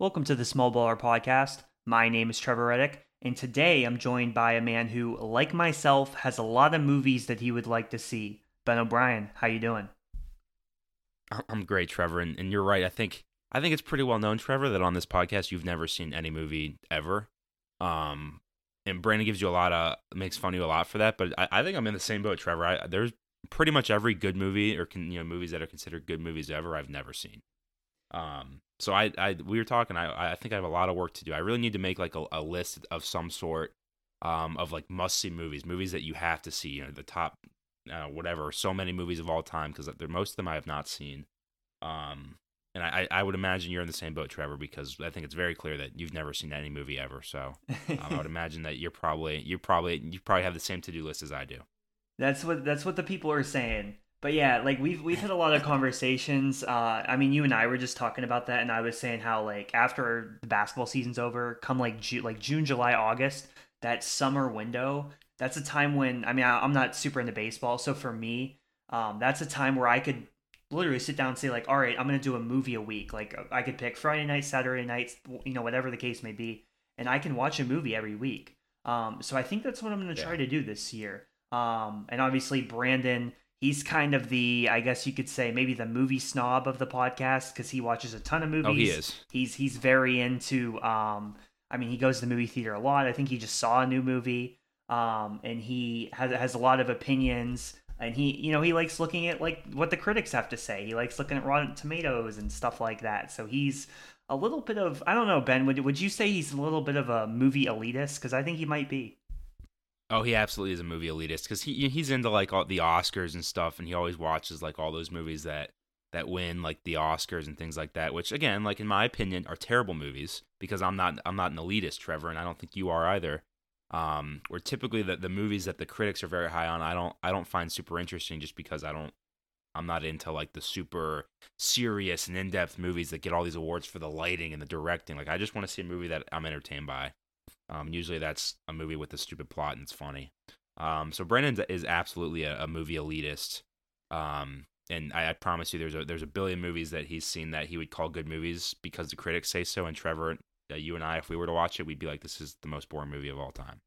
Welcome to the Small Baller Podcast. My name is Trevor Reddick, and today I'm joined by a man who, like myself, has a lot of movies that he would like to see. Ben O'Brien, how you doing? I'm great, Trevor, and, and you're right. I think I think it's pretty well known, Trevor, that on this podcast you've never seen any movie ever. Um, and Brandon gives you a lot of makes fun of you a lot for that, but I, I think I'm in the same boat, Trevor. I, there's pretty much every good movie or con, you know movies that are considered good movies ever I've never seen. Um, so I, I we were talking. I I think I have a lot of work to do. I really need to make like a, a list of some sort, um, of like must see movies, movies that you have to see. You know, the top, uh, whatever, so many movies of all time because most of them I have not seen. Um, and I, I would imagine you're in the same boat, Trevor, because I think it's very clear that you've never seen any movie ever. So um, I would imagine that you're probably you probably you probably have the same to do list as I do. That's what that's what the people are saying. But yeah, like we've we've had a lot of conversations. Uh, I mean, you and I were just talking about that, and I was saying how like after the basketball season's over, come like June, like June, July, August, that summer window, that's a time when I mean I, am not super into baseball, so for me, um, that's a time where I could literally sit down and say like, all right, I'm gonna do a movie a week. Like I could pick Friday night, Saturday nights, you know, whatever the case may be, and I can watch a movie every week. Um, so I think that's what I'm gonna try yeah. to do this year. Um, and obviously Brandon he's kind of the I guess you could say maybe the movie snob of the podcast because he watches a ton of movies. Oh, he is. He's he's very into. Um, I mean, he goes to the movie theater a lot. I think he just saw a new movie. Um, and he has has a lot of opinions. And he, you know, he likes looking at like what the critics have to say. He likes looking at Rotten Tomatoes and stuff like that. So he's a little bit of I don't know, Ben. Would would you say he's a little bit of a movie elitist? Because I think he might be. Oh, he absolutely is a movie elitist because he he's into like all the Oscars and stuff, and he always watches like all those movies that that win like the Oscars and things like that. Which again, like in my opinion, are terrible movies because I'm not I'm not an elitist, Trevor, and I don't think you are either. Um, where typically the the movies that the critics are very high on, I don't I don't find super interesting just because I don't I'm not into like the super serious and in depth movies that get all these awards for the lighting and the directing. Like I just want to see a movie that I'm entertained by. Um, usually that's a movie with a stupid plot and it's funny. Um, so Brennan is absolutely a, a movie elitist. Um, and I, I, promise you, there's a there's a billion movies that he's seen that he would call good movies because the critics say so. And Trevor, uh, you and I, if we were to watch it, we'd be like, this is the most boring movie of all time.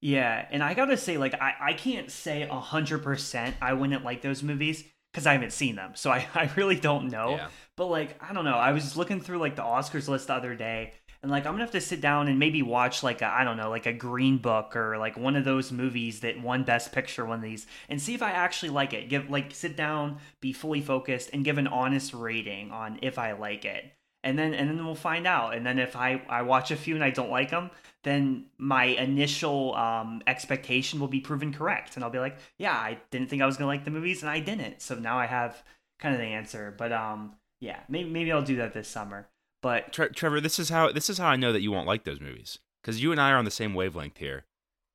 Yeah, and I gotta say, like, I, I can't say a hundred percent I wouldn't like those movies because I haven't seen them, so I, I really don't know. Yeah. But like, I don't know. I was looking through like the Oscars list the other day, and like I'm gonna have to sit down and maybe watch like I don't know like a Green Book or like one of those movies that won Best Picture one of these and see if I actually like it. Give like sit down, be fully focused, and give an honest rating on if I like it. And then and then we'll find out. And then if I I watch a few and I don't like them, then my initial um, expectation will be proven correct, and I'll be like, yeah, I didn't think I was gonna like the movies, and I didn't. So now I have kind of the answer. But um, yeah, maybe maybe I'll do that this summer. But Tre- Trevor, this is how this is how I know that you won't like those movies because you and I are on the same wavelength here.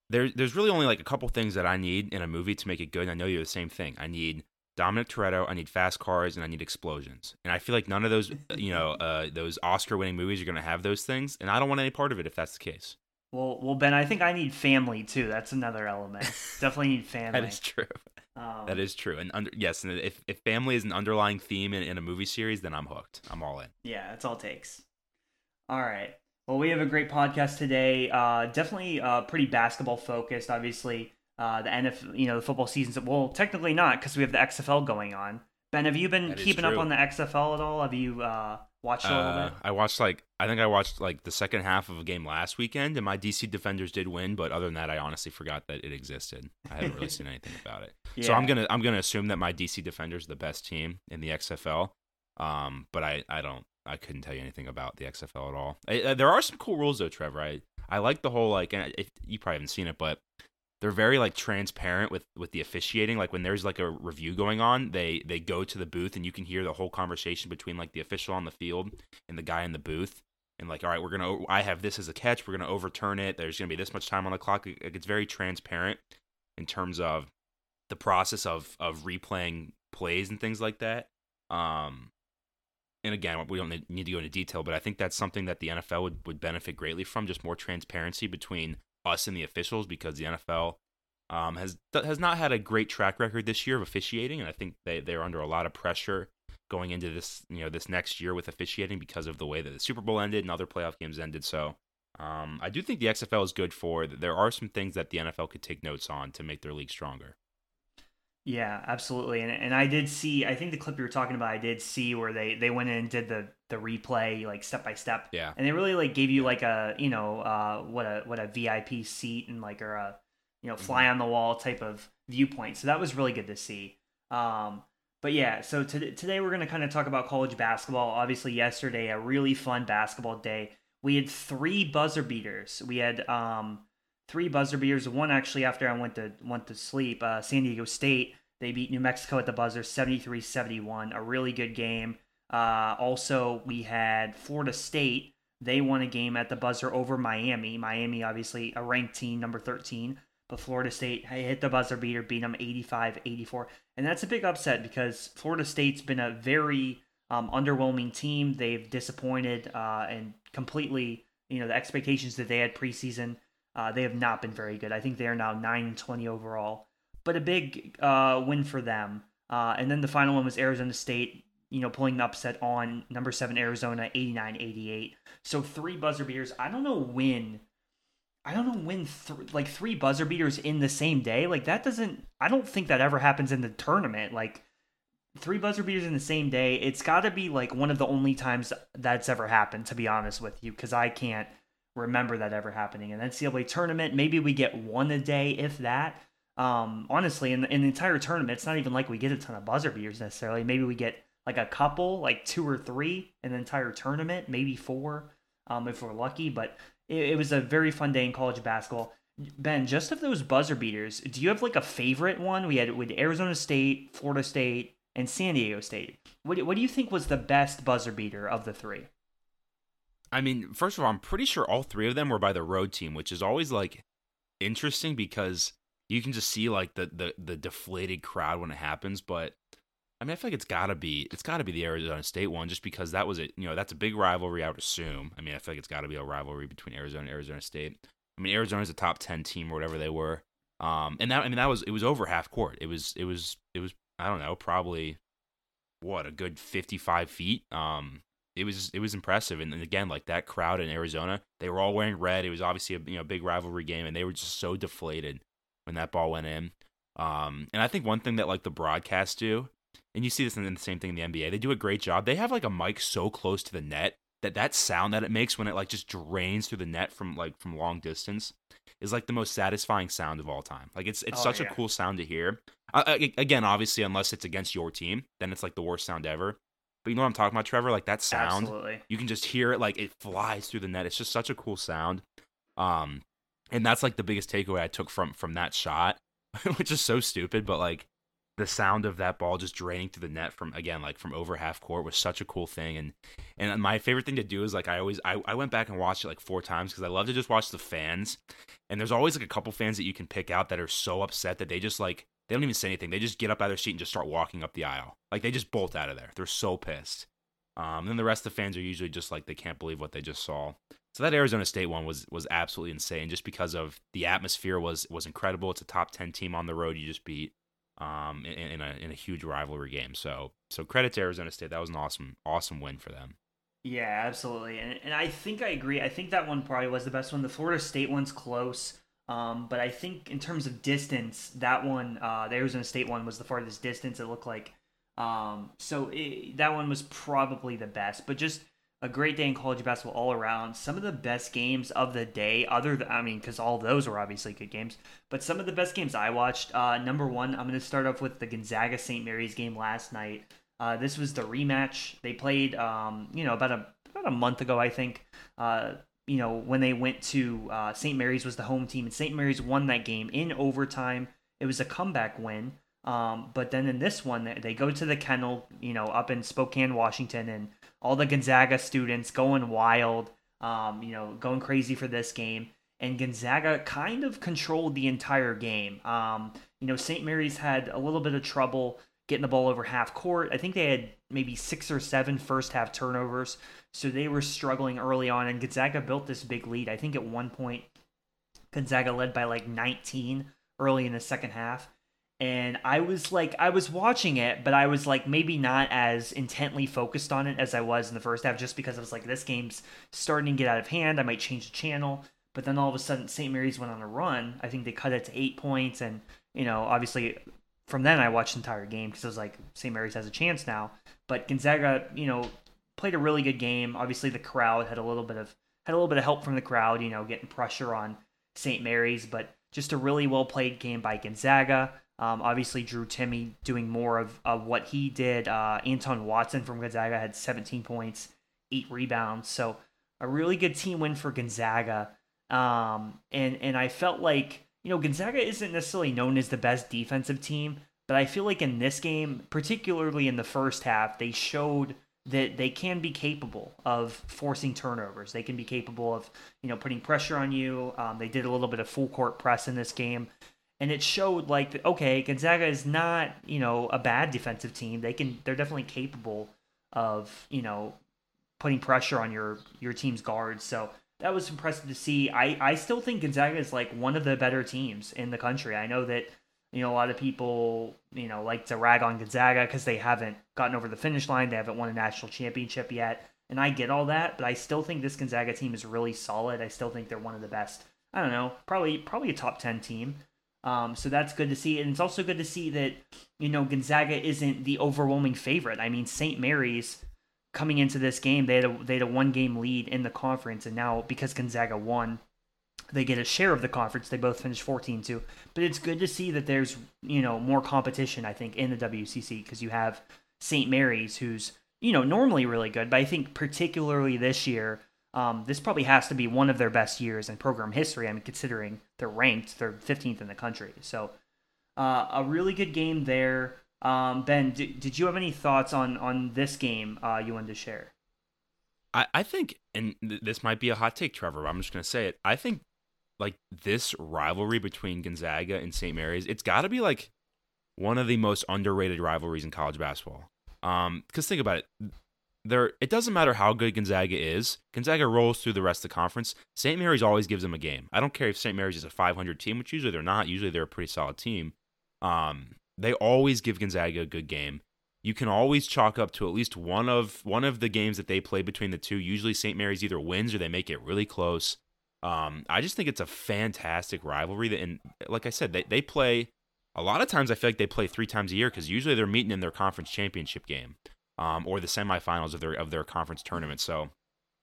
There, there's really only like a couple things that I need in a movie to make it good. And I know you're the same thing. I need Dominic Toretto, I need fast cars, and I need explosions. And I feel like none of those, you know, uh, those Oscar-winning movies are going to have those things. And I don't want any part of it if that's the case. Well, well, Ben, I think I need family too. That's another element. Definitely need family. that is true. Um, that is true. And under, yes, and if, if family is an underlying theme in, in a movie series, then I'm hooked. I'm all in. Yeah, that's all it takes. All right. Well, we have a great podcast today. Uh, definitely uh, pretty basketball focused. Obviously, uh, the NFL, you know, the football seasons. Well, technically not because we have the XFL going on. Ben, have you been keeping up on the XFL at all? Have you uh, watched a little bit? Uh, I watched like I think I watched like the second half of a game last weekend, and my DC Defenders did win. But other than that, I honestly forgot that it existed. I haven't really seen anything about it. Yeah. So I'm gonna I'm gonna assume that my DC Defenders are the best team in the XFL. Um, but I I don't I couldn't tell you anything about the XFL at all. I, uh, there are some cool rules though, Trevor. I I like the whole like, and if you probably haven't seen it, but they're very like transparent with with the officiating. Like when there's like a review going on they they go to the booth and you can hear the whole conversation between like the official on the field and the guy in the booth and like all right we're gonna i have this as a catch. We're gonna overturn it. There's gonna be this much time on the clock. It's very transparent in terms of the process of of replaying plays and things like that. Um and again we don't need to go into detail but i think that's something that the nfl would, would benefit greatly from just more transparency between us and the officials because the NFL um, has has not had a great track record this year of officiating, and I think they they're under a lot of pressure going into this you know this next year with officiating because of the way that the Super Bowl ended and other playoff games ended. So um, I do think the XFL is good for. There are some things that the NFL could take notes on to make their league stronger. Yeah, absolutely. And and I did see. I think the clip you were talking about, I did see where they they went in and did the the replay like step by step. Yeah. And they really like gave you like a you know uh what a what a VIP seat and like or a you know fly mm-hmm. on the wall type of viewpoint. So that was really good to see. Um, but yeah, so t- today we're going to kind of talk about college basketball. Obviously, yesterday a really fun basketball day. We had three buzzer beaters. We had um, three buzzer beaters. One actually after I went to went to sleep. Uh, San Diego State they beat New Mexico at the buzzer 73-71. A really good game. Uh, also, we had Florida State. They won a game at the buzzer over Miami. Miami, obviously, a ranked team, number 13 but Florida State hit the buzzer beater, beat them 85 84. And that's a big upset because Florida State's been a very um, underwhelming team. They've disappointed uh, and completely, you know, the expectations that they had preseason, uh, they have not been very good. I think they are now 9 and 20 overall, but a big uh, win for them. Uh, and then the final one was Arizona State, you know, pulling the upset on number seven Arizona 89 88. So three buzzer beaters. I don't know when I don't know when th- like three buzzer beaters in the same day. Like that doesn't. I don't think that ever happens in the tournament. Like three buzzer beaters in the same day. It's got to be like one of the only times that's ever happened. To be honest with you, because I can't remember that ever happening. In NCAA tournament, maybe we get one a day, if that. Um, honestly, in the, in the entire tournament, it's not even like we get a ton of buzzer beaters necessarily. Maybe we get like a couple, like two or three in the entire tournament, maybe four, um, if we're lucky. But it, it was a very fun day in college basketball. Ben, just of those buzzer beaters, do you have like a favorite one? We had with Arizona State, Florida State, and San Diego State. What what do you think was the best buzzer beater of the three? I mean, first of all, I'm pretty sure all three of them were by the road team, which is always like interesting because you can just see like the the the deflated crowd when it happens. But I mean, I feel like it's gotta be it's gotta be the Arizona State one, just because that was a you know that's a big rivalry. I would assume. I mean, I feel like it's got to be a rivalry between Arizona and Arizona State. I mean, Arizona's a top ten team or whatever they were. Um, and that I mean that was it was over half court. It was it was it was I don't know probably what a good fifty five feet. Um, it was it was impressive. And then again, like that crowd in Arizona, they were all wearing red. It was obviously a you know big rivalry game, and they were just so deflated when that ball went in. Um, and I think one thing that like the broadcast do and you see this in the same thing in the NBA. They do a great job. They have like a mic so close to the net that that sound that it makes when it like just drains through the net from like from long distance is like the most satisfying sound of all time. Like it's it's oh, such yeah. a cool sound to hear. Uh, again, obviously, unless it's against your team, then it's like the worst sound ever. But you know what I'm talking about, Trevor? Like that sound, Absolutely. you can just hear it like it flies through the net. It's just such a cool sound. Um, and that's like the biggest takeaway I took from from that shot, which is so stupid, but like the sound of that ball just draining through the net from again like from over half court was such a cool thing and and my favorite thing to do is like i always i, I went back and watched it like four times because i love to just watch the fans and there's always like a couple fans that you can pick out that are so upset that they just like they don't even say anything they just get up out of their seat and just start walking up the aisle like they just bolt out of there they're so pissed um and then the rest of the fans are usually just like they can't believe what they just saw so that Arizona State one was was absolutely insane just because of the atmosphere was was incredible. It's a top 10 team on the road you just beat um, in, in, a in a huge rivalry game. So so credit to Arizona State. That was an awesome awesome win for them. Yeah, absolutely, and and I think I agree. I think that one probably was the best one. The Florida State one's close. Um, but I think in terms of distance, that one, uh, the Arizona State one, was the farthest distance. It looked like, um, so it, that one was probably the best. But just a great day in college basketball all around. Some of the best games of the day, other than, I mean, because all those were obviously good games, but some of the best games I watched. Uh, number one, I'm going to start off with the Gonzaga St. Mary's game last night. Uh, this was the rematch. They played, um, you know, about a about a month ago, I think. Uh, you know, when they went to uh, St. Mary's was the home team, and St. Mary's won that game in overtime. It was a comeback win. Um, but then in this one, they go to the kennel, you know, up in Spokane, Washington, and all the Gonzaga students going wild, um, you know, going crazy for this game. And Gonzaga kind of controlled the entire game. Um, you know, St. Mary's had a little bit of trouble getting the ball over half court. I think they had maybe six or seven first half turnovers. So they were struggling early on, and Gonzaga built this big lead. I think at one point, Gonzaga led by like 19 early in the second half. and I was like, I was watching it, but I was like, maybe not as intently focused on it as I was in the first half, just because I was like, this game's starting to get out of hand. I might change the channel. But then all of a sudden, St. Mary's went on a run. I think they cut it to eight points, and you know, obviously, from then I watched the entire game because I was like, St. Mary's has a chance now. But Gonzaga, you know, played a really good game. Obviously, the crowd had a little bit of had a little bit of help from the crowd, you know, getting pressure on St. Mary's, but just a really well played game by Gonzaga. Um, obviously, Drew Timme doing more of, of what he did. Uh, Anton Watson from Gonzaga had 17 points, eight rebounds. So a really good team win for Gonzaga. Um, and and I felt like you know Gonzaga isn't necessarily known as the best defensive team, but I feel like in this game, particularly in the first half, they showed that they can be capable of forcing turnovers. They can be capable of you know putting pressure on you. Um, they did a little bit of full court press in this game and it showed like okay, Gonzaga is not you know a bad defensive team. They can they're definitely capable of you know putting pressure on your your team's guards. So that was impressive to see. I I still think Gonzaga is like one of the better teams in the country. I know that you know a lot of people you know like to rag on Gonzaga because they haven't gotten over the finish line. They haven't won a national championship yet. And I get all that, but I still think this Gonzaga team is really solid. I still think they're one of the best. I don't know, probably probably a top 10 team. Um, so that's good to see. And it's also good to see that, you know, Gonzaga isn't the overwhelming favorite. I mean, St. Mary's coming into this game, they had a, they had a one game lead in the conference. And now because Gonzaga won, they get a share of the conference. They both finished 14 2. But it's good to see that there's, you know, more competition, I think, in the WCC because you have St. Mary's, who's, you know, normally really good. But I think particularly this year, um, this probably has to be one of their best years in program history. I mean, considering they're ranked, they're 15th in the country. So, uh, a really good game there. Um, ben, did, did you have any thoughts on on this game uh, you wanted to share? I, I think, and th- this might be a hot take, Trevor. But I'm just going to say it. I think like this rivalry between Gonzaga and St. Mary's, it's got to be like one of the most underrated rivalries in college basketball. Um, because think about it, there it doesn't matter how good Gonzaga is. Gonzaga rolls through the rest of the conference. St. Mary's always gives them a game. I don't care if St. Mary's is a 500 team, which usually they're not. Usually they're a pretty solid team. Um, they always give Gonzaga a good game. You can always chalk up to at least one of one of the games that they play between the two. Usually St. Mary's either wins or they make it really close. Um, I just think it's a fantastic rivalry. That, and like I said, they, they play a lot of times. I feel like they play three times a year because usually they're meeting in their conference championship game um, or the semifinals of their of their conference tournament. So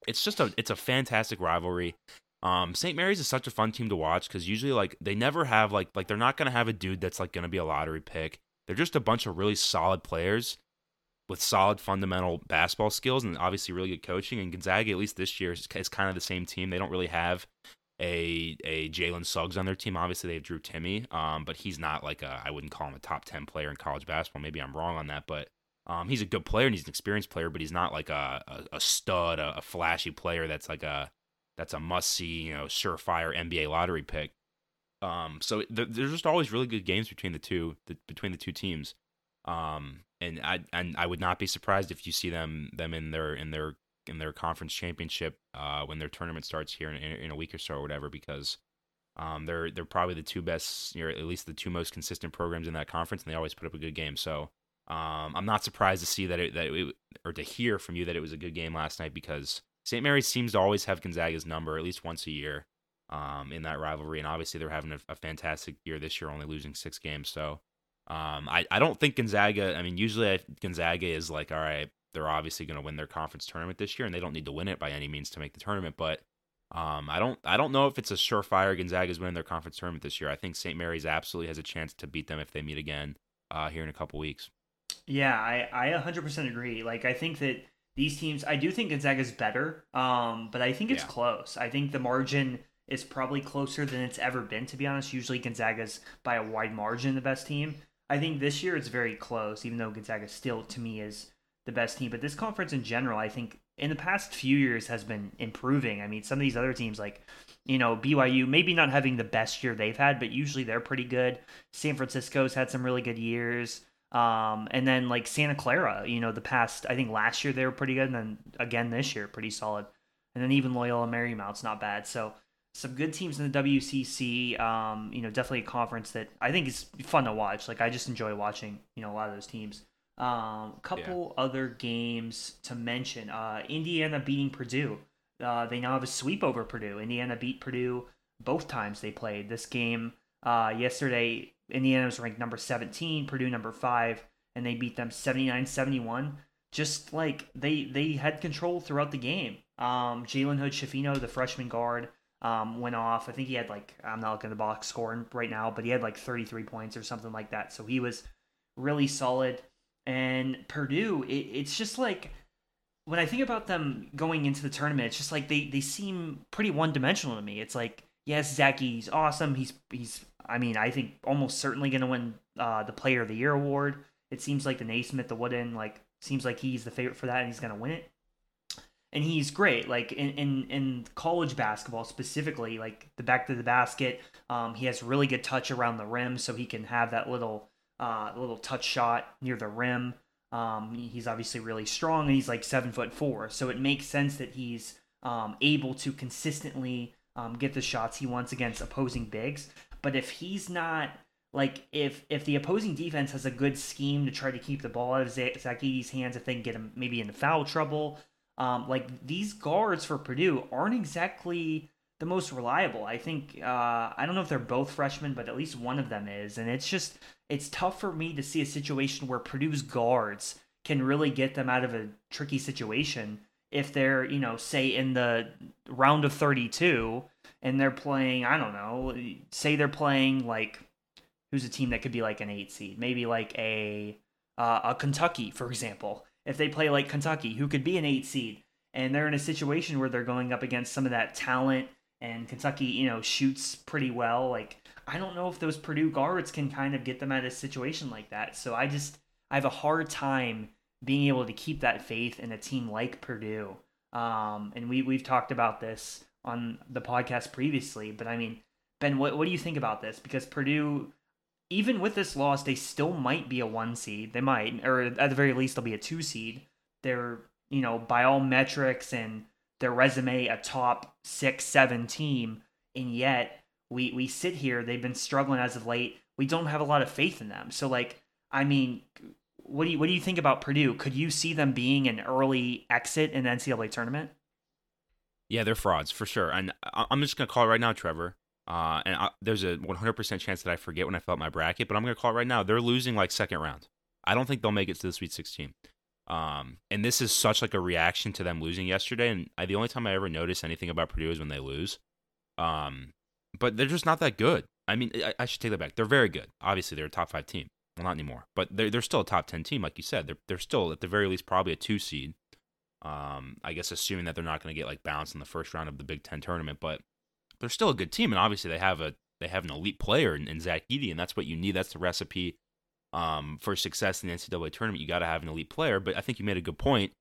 it's just a it's a fantastic rivalry. Um, St. Mary's is such a fun team to watch because usually like they never have like like they're not gonna have a dude that's like gonna be a lottery pick. They're just a bunch of really solid players with solid fundamental basketball skills and obviously really good coaching. And Gonzaga, at least this year, is, is kind of the same team. They don't really have a a Jalen Suggs on their team. Obviously, they have Drew Timme, um, but he's not like a I wouldn't call him a top ten player in college basketball. Maybe I'm wrong on that, but um, he's a good player and he's an experienced player, but he's not like a, a, a stud, a, a, flashy player that's like a that's a must see, you know, surefire NBA lottery pick. Um, so th- there's just always really good games between the two the, between the two teams. Um, and I and I would not be surprised if you see them them in their in their in their conference championship uh, when their tournament starts here in, in, a week or so or whatever because um, they're they're probably the two best, or at least the two most consistent programs in that conference, and they always put up a good game. So um, I'm not surprised to see that it, that it, or to hear from you that it was a good game last night because St. Mary's seems to always have Gonzaga's number at least once a year um, in that rivalry, and obviously they're having a, a, fantastic year this year, only losing six games. So um, I I don't think Gonzaga. I mean, usually I, Gonzaga is like, all right, they're obviously going to win their conference tournament this year, and they don't need to win it by any means to make the tournament, but. Um, I don't I don't know if it's a surefire Gonzaga's winning their conference tournament this year. I think St. Mary's absolutely has a chance to beat them if they meet again uh, here in a couple weeks. Yeah, I, I 100% agree. Like, I think that these teams, I do think Gonzaga's better, um, but I think it's yeah. close. I think the margin is probably closer than it's ever been, to be honest. Usually Gonzaga's by a wide margin the best team. I think this year it's very close, even though Gonzaga still, to me, is the best team. But this conference in general, I think in the past few years has been improving. I mean, some of these other teams, like, you know, BYU, maybe not having the best year they've had, but usually they're pretty good. San Francisco's had some really good years. Um, and then like Santa Clara, you know, the past I think last year they were pretty good, and then again this year pretty solid. And then even Loyola Marymount's not bad. So some good teams in the WCC. Um, you know, definitely a conference that I think is fun to watch. Like I just enjoy watching. You know, a lot of those teams. A um, couple yeah. other games to mention. Uh, Indiana beating Purdue. Uh, they now have a sweep over Purdue. Indiana beat Purdue both times they played. This game uh, yesterday, Indiana was ranked number 17, Purdue number 5, and they beat them 79 71. Just like they they had control throughout the game. Um, Jalen Hood Schifino, the freshman guard, um, went off. I think he had like, I'm not looking at the box scoring right now, but he had like 33 points or something like that. So he was really solid. And Purdue, it, it's just like, when I think about them going into the tournament, it's just like they, they seem pretty one dimensional to me. It's like, yes, Zach Edey's awesome. He's he's I mean, I think almost certainly going to win uh, the Player of the Year award. It seems like the Naismith, the Wooden, like seems like he's the favorite for that, and he's going to win it. And he's great, like in, in in college basketball specifically, like the back to the basket. Um, he has really good touch around the rim, so he can have that little uh, little touch shot near the rim. Um, he's obviously really strong, and he's like seven foot four, so it makes sense that he's um, able to consistently um, get the shots he wants against opposing bigs. But if he's not like if if the opposing defense has a good scheme to try to keep the ball out of Edey's hands, if they can get him maybe in foul trouble, um, like these guards for Purdue aren't exactly the most reliable. I think uh, I don't know if they're both freshmen, but at least one of them is, and it's just it's tough for me to see a situation where Purdue's guards can really get them out of a tricky situation if they're, you know, say in the round of 32 and they're playing, I don't know, say they're playing like who's a team that could be like an 8 seed, maybe like a uh, a Kentucky, for example. If they play like Kentucky, who could be an 8 seed, and they're in a situation where they're going up against some of that talent and Kentucky, you know, shoots pretty well, like I don't know if those Purdue guards can kind of get them out of a situation like that. So I just I have a hard time being able to keep that faith in a team like Purdue. Um, and we we've talked about this on the podcast previously, but I mean, Ben, what what do you think about this? Because Purdue, even with this loss, they still might be a one seed. They might, or at the very least, they'll be a two seed. They're you know by all metrics and their resume a top six seven team, and yet we we sit here. They've been struggling as of late. We don't have a lot of faith in them. So like, I mean, what do you what do you think about Purdue? Could you see them being an early exit in the NCAA tournament? Yeah, they're frauds for sure. And I'm just gonna call it right now, Trevor. Uh, and I, there's a 100% chance that I forget when I fill out my bracket, but I'm gonna call it right now. They're losing like second round. I don't think they'll make it to the Sweet 16. Um, and this is such like a reaction to them losing yesterday. And I, the only time I ever notice anything about Purdue is when they lose. Um, but they're just not that good. I mean, I, I should take that back. They're very good. Obviously, they're a top five team. Well, not anymore, but they're they're still a top ten team, like you said. They're they're still at the very least probably a two seed. Um, I guess assuming that they're not going to get like bounced in the first round of the Big Ten tournament, but they're still a good team, and obviously they have a they have an elite player in, in Zach Edey, and that's what you need. That's the recipe um, for success in the NCAA tournament. You got to have an elite player. But I think you made a good point.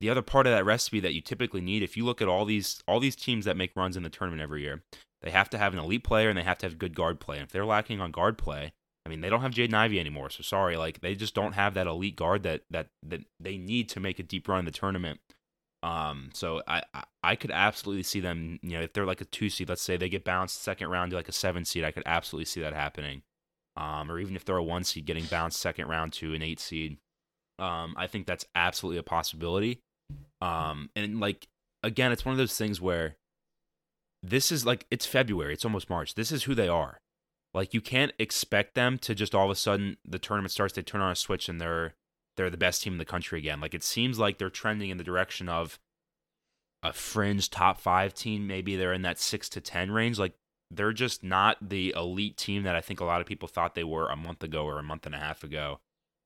The other part of that recipe that you typically need, if you look at all these all these teams that make runs in the tournament every year, they have to have an elite player and they have to have good guard play. And if they're lacking on guard play, I mean, they don't have Jaden Ivey anymore, so sorry. Like they just don't have that elite guard that that that they need to make a deep run in the tournament. Um, so I I could absolutely see them. You know, if they're like a two seed, let's say they get bounced second round to like a seven seed, I could absolutely see that happening. Um, or even if they're a one seed, getting bounced second round to an eight seed. Um, I think that's absolutely a possibility. Um, and like again, it's one of those things where this is like it's February, it's almost March. This is who they are. Like you can't expect them to just all of a sudden the tournament starts, they turn on a switch and they're they're the best team in the country again. Like it seems like they're trending in the direction of a fringe top five team. Maybe they're in that six to ten range. Like they're just not the elite team that I think a lot of people thought they were a month ago or a month and a half ago.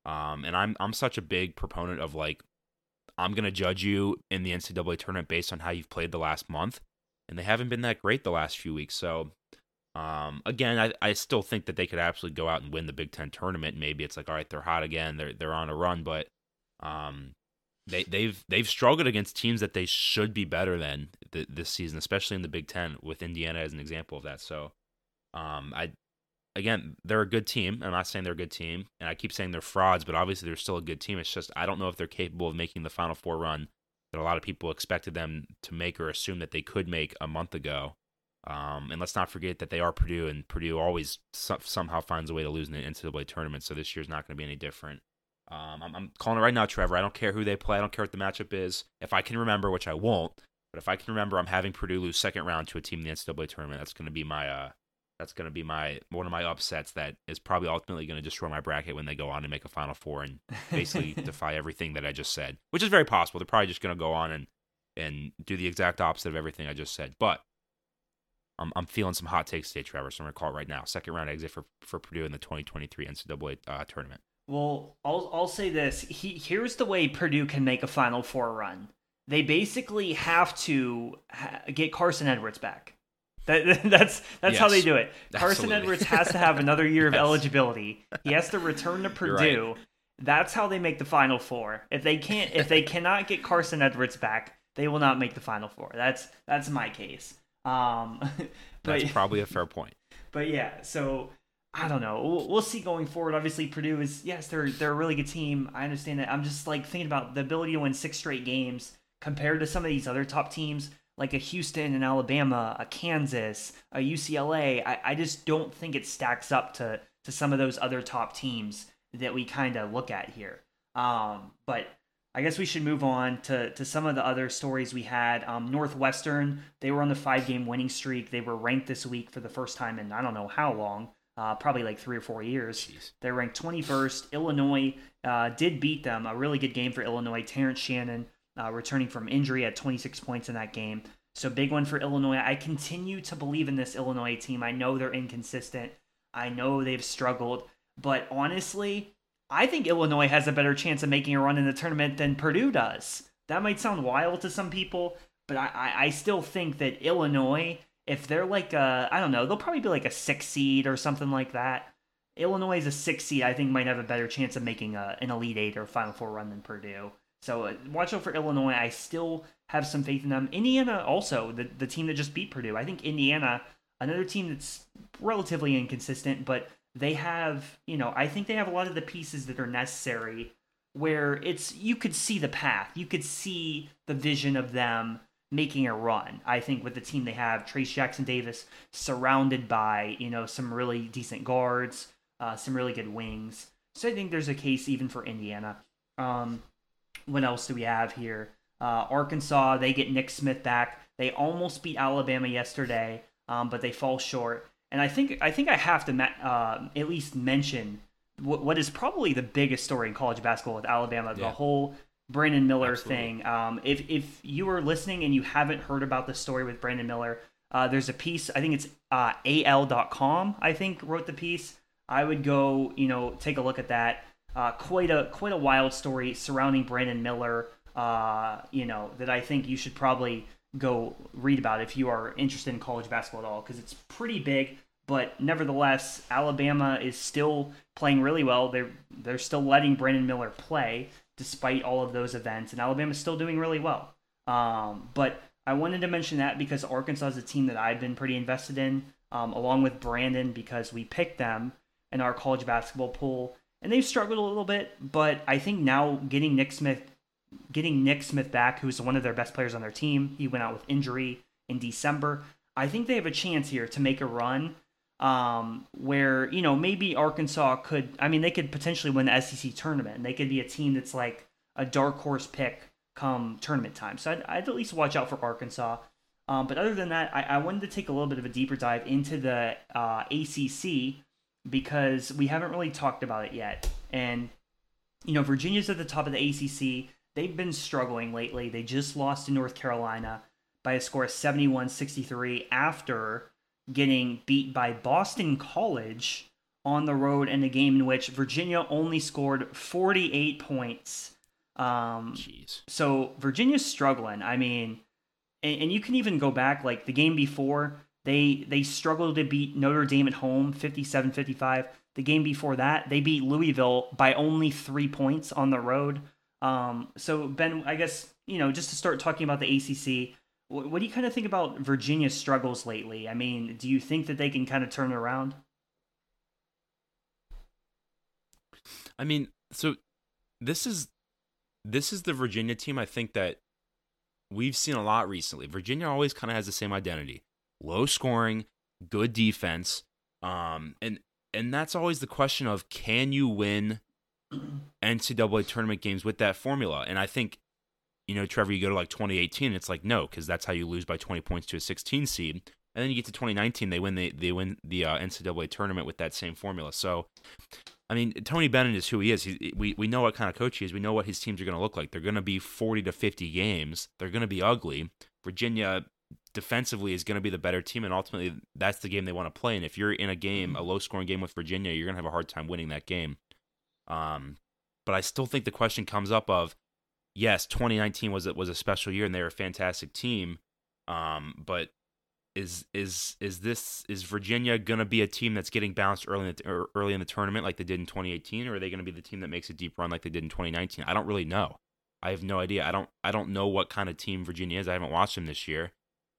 Um, and I'm I'm such a big proponent of like I'm gonna judge you in the NCAA tournament based on how you've played the last month, and they haven't been that great the last few weeks. So um, again, I, I still think that they could absolutely go out and win the Big Ten tournament. Maybe it's like, all right, they're hot again, they're they're on a run, but um, they they've they've struggled against teams that they should be better than th- this season, especially in the Big Ten, with Indiana as an example of that. So, um, I again, they're a good team. I'm not saying they're a good team, and I keep saying they're frauds, but obviously they're still a good team. It's just I don't know if they're capable of making the Final Four run that a lot of people expected them to make or assume that they could make a month ago. Um, and let's not forget that they are Purdue, and Purdue always so- somehow finds a way to lose in the NCAA tournament. So this year's not going to be any different. Um, I'm, I'm, calling it right now, Trevor. I don't care who they play. I don't care what the matchup is. If I can remember, which I won't, but if I can remember, I'm having Purdue lose second round to a team in the NCAA tournament. That's going to be my uh, that's going to be my one of my upsets that is probably ultimately going to destroy my bracket when they go on to make a Final Four and basically defy everything that I just said, which is very possible. They're probably just going to go on and and do the exact opposite of everything I just said. But I'm I'm feeling some hot takes today, Trevor. So I'm going to call it right now. Second round exit for for Purdue in the 2023 NCAA uh, tournament. Well, I'll I'll say this. He, here's the way Purdue can make a Final Four run. They basically have to ha- get Carson Edwards back. That, that's that's yes, how they do it. Carson absolutely. Edwards has to have another year of eligibility. He has to return to Purdue. Right. That's how they make the Final Four. If they can't, if they cannot get Carson Edwards back, they will not make the Final Four. That's that's my case. Um, but, that's probably a fair point. But yeah, so I don't know. We'll, we'll, see going forward. Obviously, Purdue is yes, they're they're a really good team. I understand that. I'm just like thinking about the ability to win six straight games compared to some of these other top teams like a Houston and Alabama, a Kansas, a UCLA. I, I just don't think it stacks up to to some of those other top teams that we kind of look at here. Um, but I guess we should move on to, to some of the other stories we had. Um, Northwestern, they were on the five game winning streak. They were ranked this week for the first time in I don't know how long, uh, probably like three or four years. Jeez. They're ranked 21st. Illinois uh, did beat them. A really good game for Illinois. Terrence Shannon uh, returning from injury at 26 points in that game. So big one for Illinois. I continue to believe in this Illinois team. I know they're inconsistent. I know they've struggled, but honestly, I think Illinois has a better chance of making a run in the tournament than Purdue does. That might sound wild to some people, but I, I, still think that Illinois, if they're like a, I don't know, they'll probably be like a six seed or something like that. Illinois is a six seed. I think might have a better chance of making a, an Elite Eight or Final Four run than Purdue. So uh, watch out for Illinois. I still have some faith in them. Indiana also, the, the team that just beat Purdue. I think Indiana, another team that's relatively inconsistent, but they have, you know, I think they have a lot of the pieces that are necessary where it's you could see the path. You could see the vision of them making a run. I think with the team they have, Trayce Jackson Davis surrounded by, you know, some really decent guards, uh, some really good wings. So I think there's a case even for Indiana. Um, what else do we have here? Uh, Arkansas, they get Nick Smith back. They almost beat Alabama yesterday, um, but they fall short. And I think I think I have to uh, at least mention what, what is probably the biggest story in college basketball with Alabama, yeah. the whole Brandon Miller Absolutely. thing. Um, if if you are listening and you haven't heard about the story with Brandon Miller, uh, there's a piece. I think it's uh, al.com. I think wrote the piece. I would go, you know, take a look at that. Uh, quite a quite a wild story surrounding Brandon Miller. Uh, you know that I think you should probably go read about if you are interested in college basketball at all because it's pretty big. But nevertheless, Alabama is still playing really well. They're they're still letting Brandon Miller play despite all of those events, and Alabama's still doing really well. Um, but I wanted to mention that because Arkansas is a team that I've been pretty invested in, um, along with Brandon because we picked them in our college basketball pool and they've struggled a little bit. But I think now getting Nick Smith, getting Nick Smith back, who's one of their best players on their team, he went out with injury in December. I think they have a chance here to make a run um, where you know maybe Arkansas could. I mean, they could potentially win the SEC tournament. And they could be a team that's like a dark horse pick come tournament time. So I'd, I'd at least watch out for Arkansas. Um, but other than that, I, I, wanted to take a little bit of a deeper dive into the uh, ACC because we haven't really talked about it yet. And, you know, Virginia's at the top of the ACC. They've been struggling lately. They just lost to North Carolina by a score of 71 63 after getting beat by Boston College on the road in a game in which Virginia only scored 48 points. Um, Jeez. So Virginia's struggling. I mean, and, and you can even go back, like the game before, they they struggled to beat Notre Dame at home 57-55. The game before that, they beat Louisville by only 3 points on the road. Um, so Ben, I guess, you know, just to start talking about the ACC, what, what do you kind of think about Virginia's struggles lately? I mean, do you think that they can kind of turn it around? I mean, so this is this is the Virginia team I think that we've seen a lot recently. Virginia always kind of has the same identity. low scoring, good defense. Um, and and that's always the question of can you win NCAA tournament games with that formula? And I think, you know, Trevor, you go to like 2018, it's like no, because that's how you lose by 20 points to a 16 seed. And then you get to 2019, they win the they win the uh, NCAA tournament with that same formula. So, I mean, Tony Bennett is who he is. He, we we know what kind of coach he is. We know what his teams are going to look like. They're going to be 40 to 50 games. They're going to be ugly. Virginia defensively is going to be the better team, and ultimately that's the game they want to play. And if you're in a game, a low scoring game with Virginia, you're going to have a hard time winning that game. Um, but I still think the question comes up of, yes, 2019 was was a special year and they were a fantastic team. Um, but is is is this is Virginia gonna be a team that's getting bounced early in the, early in the tournament like they did in 2018, or are they gonna be the team that makes a deep run like they did in 2019? I don't really know. I have no idea. I don't I don't know what kind of team Virginia is. I haven't watched them this year.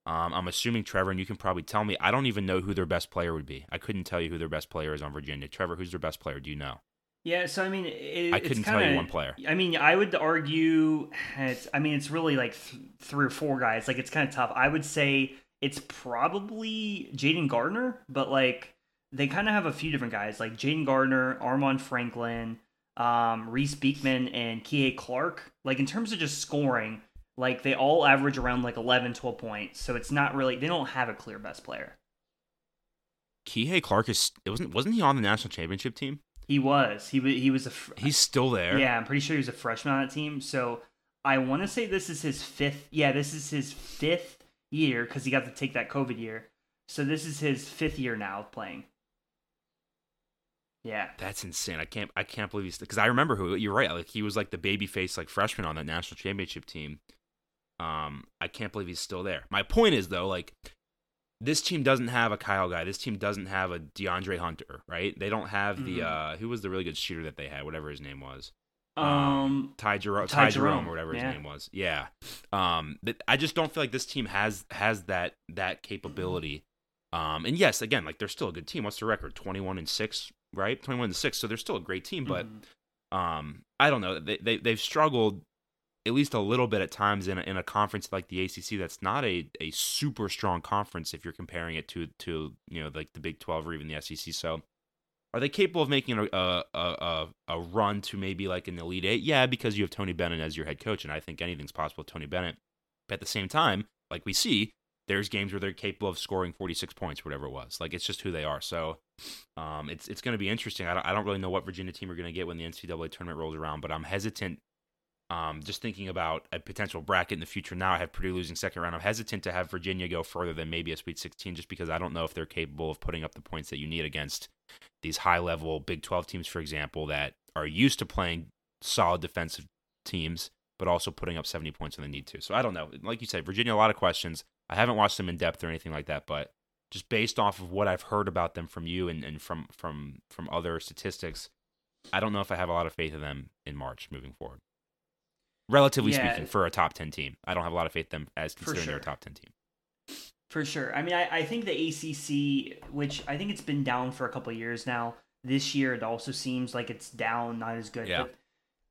Um, I'm assuming Trevor, and you can probably tell me. I don't even know who their best player would be. I couldn't tell you who their best player is on Virginia. Trevor, who's their best player? Do you know? Yeah, so I mean, it, I couldn't kinda, tell you one player. I mean, I would argue. It's, I mean, it's really like th- three or four guys. Like it's kind of tough. I would say it's probably Jayden Gardner, but like they kind of have a few different guys, like Jayden Gardner, Armaan Franklin, um, Reece Beekman, and Kihei Clark. Like in terms of just scoring, like they all average around like 11, 12 points. So it's not really they don't have a clear best player. Kihei Clark is it wasn't wasn't he on the national championship team? He was. He was. He was a. He's still there. Yeah, I'm pretty sure he was a freshman on that team. So I want to say this is his fifth. Yeah, this is his fifth year because he got to take that COVID year. So this is his fifth year now of playing. Yeah, that's insane. I can't. I can't believe he's because I remember who you're right. Like he was like the baby face like freshman on that national championship team. Um, I can't believe he's still there. My point is though, like this team doesn't have a Kyle Guy. This team doesn't have a DeAndre Hunter, right? They don't have mm-hmm. the uh who was the really good shooter that they had, whatever his name was. Um, um Ty, Jerome, Ty, Ty Jerome, Jerome, or whatever his name was. Yeah. Um, but I just don't feel like this team has has that that capability. Um, and yes, again, like they're still a good team. What's the record? Twenty one and six, right? Twenty one and six. So they're still a great team, but mm-hmm. um, I don't know. They they they've struggled at least a little bit at times in a, in a conference like the ACC that's not a, a super strong conference if you're comparing it to to you know like the Big 12 or even the SEC. So are they capable of making a a, a, a run to maybe like an Elite Eight? Yeah, because you have Tony Bennett as your head coach, and I think anything's possible with Tony Bennett. But at the same time, like we see, there's games where they're capable of scoring 46 points, whatever it was. Like it's just who they are. So um, it's it's going to be interesting. I don't, I don't really know what Virginia team we're going to get when the NCAA tournament rolls around, but I'm hesitant um, just thinking about a potential bracket in the future now, I have Purdue losing second round. I'm hesitant to have Virginia go further than maybe a Sweet 16 just because I don't know if they're capable of putting up the points that you need against these high level Big 12 teams, for example, that are used to playing solid defensive teams, but also putting up 70 points when they need to. So I don't know. Like you said, Virginia, a lot of questions. I haven't watched them in depth or anything like that, but just based off of what I've heard about them from you and, and from, from, from other statistics, I don't know if I have a lot of faith in them in March moving forward relatively yeah. speaking, for a top 10 team. I don't have a lot of faith in them as considering sure. they're a top 10 team. For sure. I mean, I, I think the ACC, which I think it's been down for a couple years now, this year it also seems like it's down, not as good. Yeah. But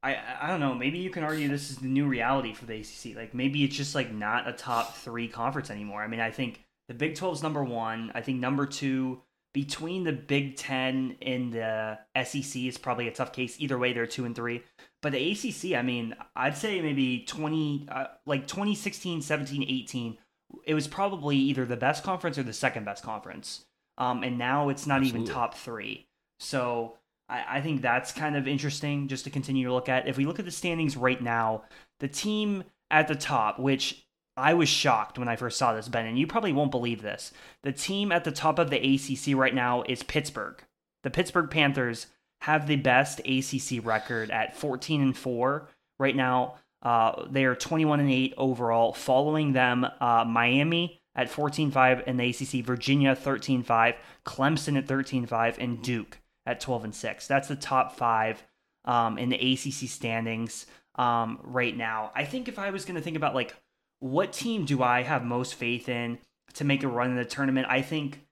I, I don't know. Maybe you can argue this is the new reality for the ACC. Like maybe it's just like not a top three conference anymore. I mean, I think the Big 12 is number one. I think number two between the Big Ten and the SEC is probably a tough case. Either way, they're two and three. But the ACC, I mean, I'd say maybe 20, uh, like 2016, 17, 18, it was probably either the best conference or the second best conference. Um, and now it's not Absolutely. even top three. So I, I think that's kind of interesting just to continue to look at. If we look at the standings right now, the team at the top, which I was shocked when I first saw this, Ben, and you probably won't believe this. The team at the top of the ACC right now is Pittsburgh. The Pittsburgh Panthers have the best ACC record at 14 and 4 right now. Uh, they are 21 and 8 overall. Following them, uh, Miami at 14-5 in the ACC, Virginia 13-5, Clemson at 13-5, and Duke at 12 and 6. That's the top five um, in the ACC standings um, right now. I think if I was going to think about like what team do I have most faith in to make a run in the tournament, I think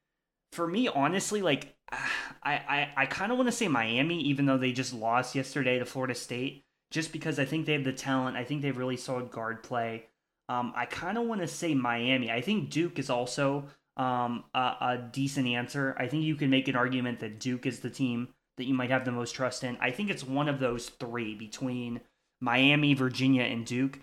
for me, honestly, like I I, I kind of want to say Miami, even though they just lost yesterday to Florida State, just because I think they have the talent. I think they have really solid guard play. Um, I kind of want to say Miami. I think Duke is also um, a, a decent answer. I think you can make an argument that Duke is the team that you might have the most trust in. I think it's one of those three between Miami, Virginia, and Duke.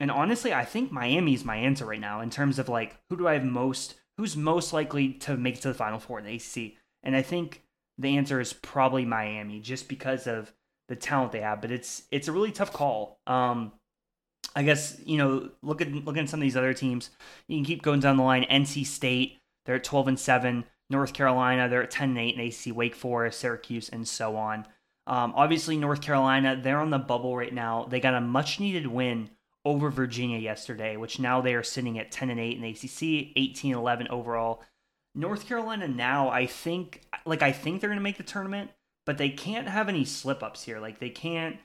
And honestly, I think Miami is my answer right now in terms of like who do I have most, who's most likely to make it to the Final Four in the ACC. And I think the answer is probably Miami, just because of the talent they have. But it's it's a really tough call. Um, I guess you know look at look at some of these other teams. You can keep going down the line. NC State, they're at twelve and seven. North Carolina, they're at ten and eight, and ACC Wake Forest, Syracuse, and so on. Um, obviously, North Carolina, they're on the bubble right now. They got a much needed win over Virginia yesterday, which now they are sitting at 10 and 8 in ACC, 18 11 overall. North Carolina now, I think, like, I think they're going to make the tournament, but they can't have any slip ups here. Like, they can't.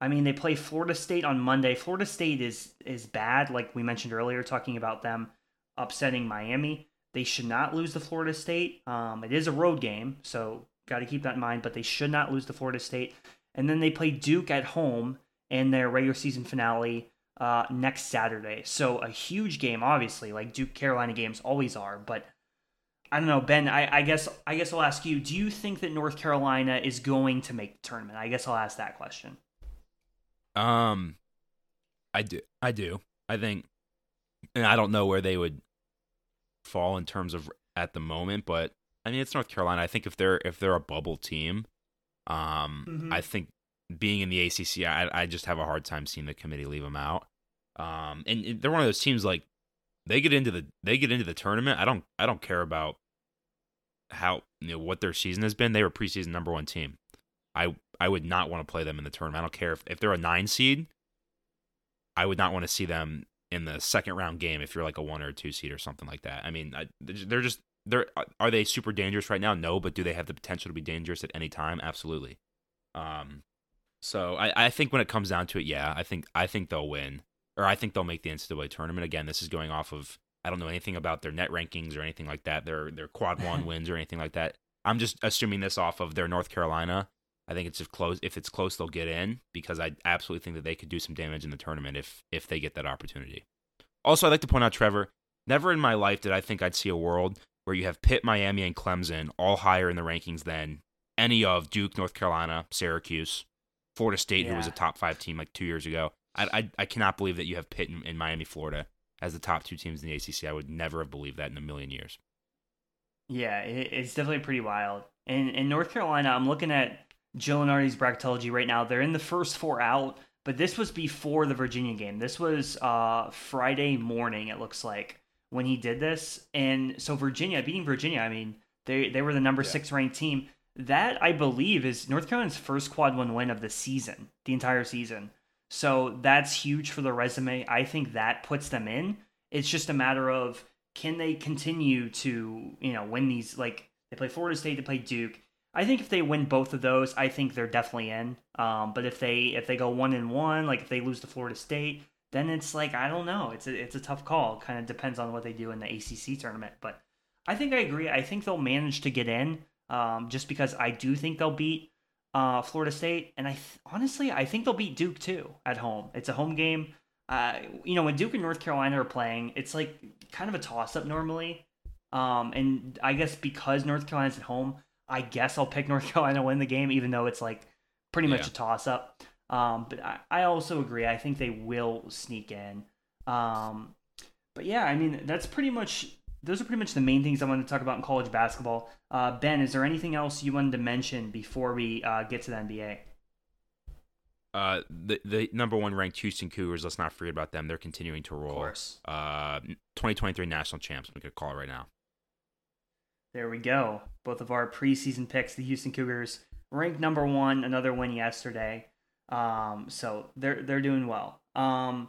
I mean, they play Florida State on Monday. Florida State is is bad, like we mentioned earlier, talking about them upsetting Miami. They should not lose to Florida State. Um, it is a road game, so got to keep that in mind. But they should not lose to Florida State. And then they play Duke at home in their regular season finale uh, next Saturday. So a huge game, obviously, like Duke Carolina games always are. But I don't know, Ben. I, I guess I guess I'll ask you: Do you think that North Carolina is going to make the tournament? I guess I'll ask that question. Um, I do. I do. I think, and I don't know where they would fall in terms of at the moment, but I mean, it's North Carolina. I think if they're if they're a bubble team, um, mm-hmm. I think being in the ACC, I, I just have a hard time seeing the committee leave them out. Um, and they're one of those teams like they get into the they get into the tournament. I don't I don't care about how you know what their season has been. They were preseason number one team. I I would not want to play them in the tournament. I don't care if, if they're a nine seed. I would not want to see them in the second round game if you're like a one or a two seed or something like that. I mean, I, they're just they're are they super dangerous right now? No, but do they have the potential to be dangerous at any time? Absolutely. Um, so I, I think when it comes down to it, yeah, I think I think they'll win, or I think they'll make the NCAA tournament. Again, this is going off of I don't know anything about their net rankings or anything like that. Their their quad one wins or anything like that. I'm just assuming this off of their North Carolina. I think it's if close. If it's close, they'll get in because I absolutely think that they could do some damage in the tournament if if they get that opportunity. Also, I'd like to point out, Trevor, never in my life did I think I'd see a world where you have Pitt, Miami, and Clemson all higher in the rankings than any of Duke, North Carolina, Syracuse, Florida State, yeah. who was a top five team like two years ago. I, I, I cannot believe that you have Pitt and, Miami, Florida as the top two teams in the ACC. I would never have believed that in a million years. Yeah, it, it's definitely pretty wild. And in North Carolina, I'm looking at Joe Lunardi's bracketology right now. They're in the first four out, but this was before the Virginia game. This was uh, Friday morning, it looks like when he did this. And so Virginia beating Virginia, I mean, they they were the number yeah. six ranked team. That I believe is North Carolina's first quad one win of the season, the entire season. So that's huge for the resume. I think that puts them in. It's just a matter of can they continue to, you know, win these like they play Florida State, they play Duke. I think if they win both of those, I think they're definitely in. Um, but if they if they go one and one, like if they lose to Florida State, then it's like I don't know. It's a it's a tough call. Kind of depends on what they do in the ACC tournament. But I think I agree. I think they'll manage to get in, um, just because I do think they'll beat uh, Florida State, and I th- honestly I think they'll beat Duke too at home. It's a home game. Uh, you know when Duke and North Carolina are playing, it's like kind of a toss up normally. Um, and I guess because North Carolina's at home, I guess I'll pick North Carolina to win the game, even though it's like pretty much yeah. a toss up. Um, but I, I also agree. I think they will sneak in. Um, but yeah, I mean that's pretty much those are pretty much the main things I wanted to talk about in college basketball. Uh, ben, is there anything else you wanted to mention before we uh, get to the NBA? Uh, the the number one ranked Houston Cougars. Let's not forget about them. They're continuing to roll. Of course. Uh, 2023 national champs. We could call it right now. There we go. Both of our preseason picks, the Houston Cougars, ranked number one. Another win yesterday. Um, so they're they're doing well. Um,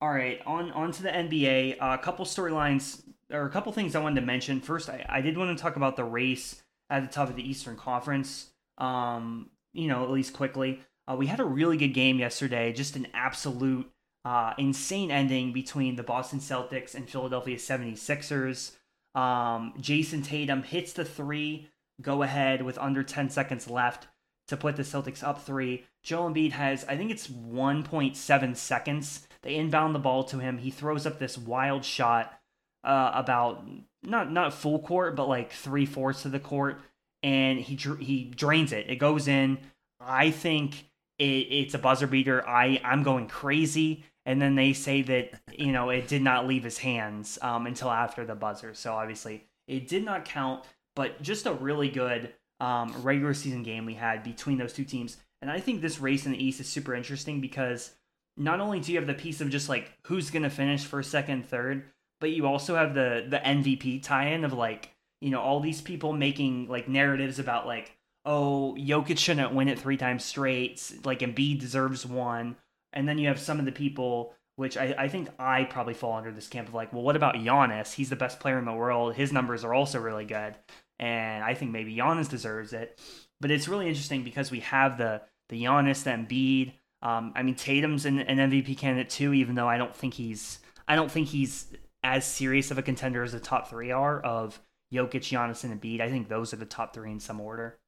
all right, on on to the NBA. Uh, a couple storylines or a couple things I wanted to mention. First, I, I did want to talk about the race at the top of the Eastern Conference. Um, you know, at least quickly. Uh, we had a really good game yesterday. Just an absolute uh, insane ending between the Boston Celtics and Philadelphia 76ers. Um, Jayson Tatum hits the three, go ahead with under 10 seconds left to put the Celtics up three. Joel Embiid has, I think it's 1.7 seconds. They inbound the ball to him. He throws up this wild shot. Uh, about not not full court, but like three fourths of the court, and he he drains it. It goes in. I think it, it's a buzzer beater. I I'm going crazy. And then they say that you know it did not leave his hands um, until after the buzzer. So obviously it did not count. But just a really good um, regular season game we had between those two teams. And I think this race in the East is super interesting because not only do you have the piece of just like who's going to finish first, second, third, but you also have the the MVP tie-in of like you know all these people making like narratives about like oh Jokic shouldn't win it three times straight, like Embiid deserves one, and then you have some of the people which I, I think I probably fall under this camp of like, well, what about Giannis? He's the best player in the world. His numbers are also really good, and I think maybe Giannis deserves it. But it's really interesting because we have the the Giannis, the Embiid. Um, I mean, Tatum's an, an MVP candidate too, even though I don't think he's I don't think he's as serious of a contender as the top three are of Jokic, Giannis, and Embiid. I think those are the top three in some order.